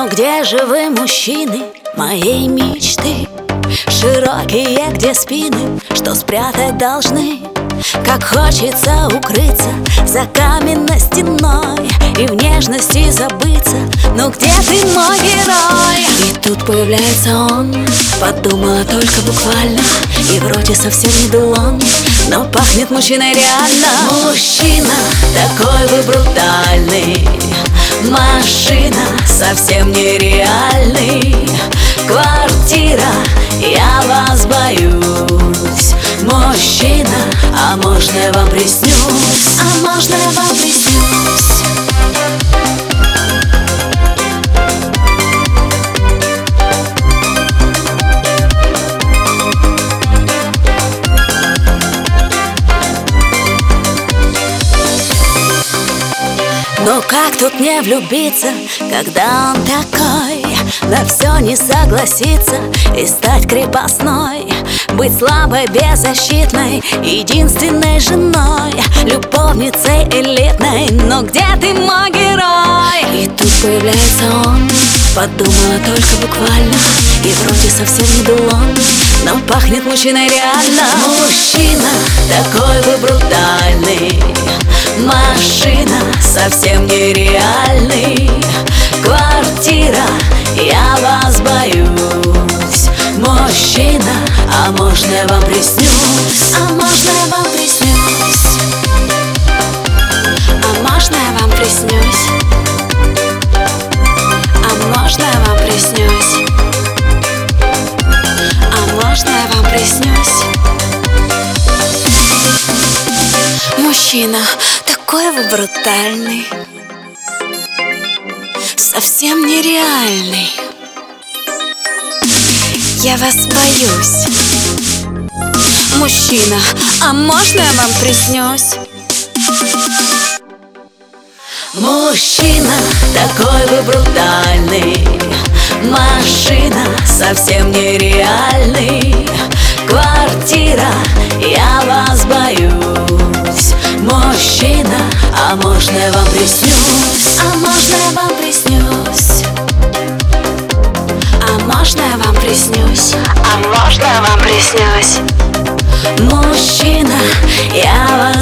Но где же вы, мужчины, моей мечты? Широкие, где спины, что спрятать должны Как хочется укрыться за каменной стеной И в нежности забыться, но где ты, мой герой? И тут появляется он, подумала только буквально И вроде совсем не был он, но пахнет мужчиной реально Мужчина, такой вы брутальный Машина совсем нереальный Квартира, я вас боюсь Мужчина, а можно я вам приснюсь? А можно я вам приснюсь? Но как тут не влюбиться, когда он такой? На все не согласиться и стать крепостной. Быть слабой, беззащитной, единственной женой Любовницей элитной, но где ты, мой герой? И тут появляется он, подумала только буквально И вроде совсем не был он, но пахнет мужчиной реально. Мужчина, такой вы брутальный Машина совсем нереальный Квартира, я вас боюсь Мужчина, а можно я вам приснюсь? А можно я вам приснюсь? А можно я вам приснюсь? А можно я вам приснюсь? А можно я вам приснюсь? Мужчина, такой вы брутальный. Совсем нереальный. Я вас боюсь. Мужчина, а можно я вам приснюсь? Мужчина, такой вы брутальный. Машина совсем нереальный. Квартира, можно я вам приснюсь? А можно я вам приснюсь? А можно я вам приснюсь? А можно я вам приснюсь? Мужчина, я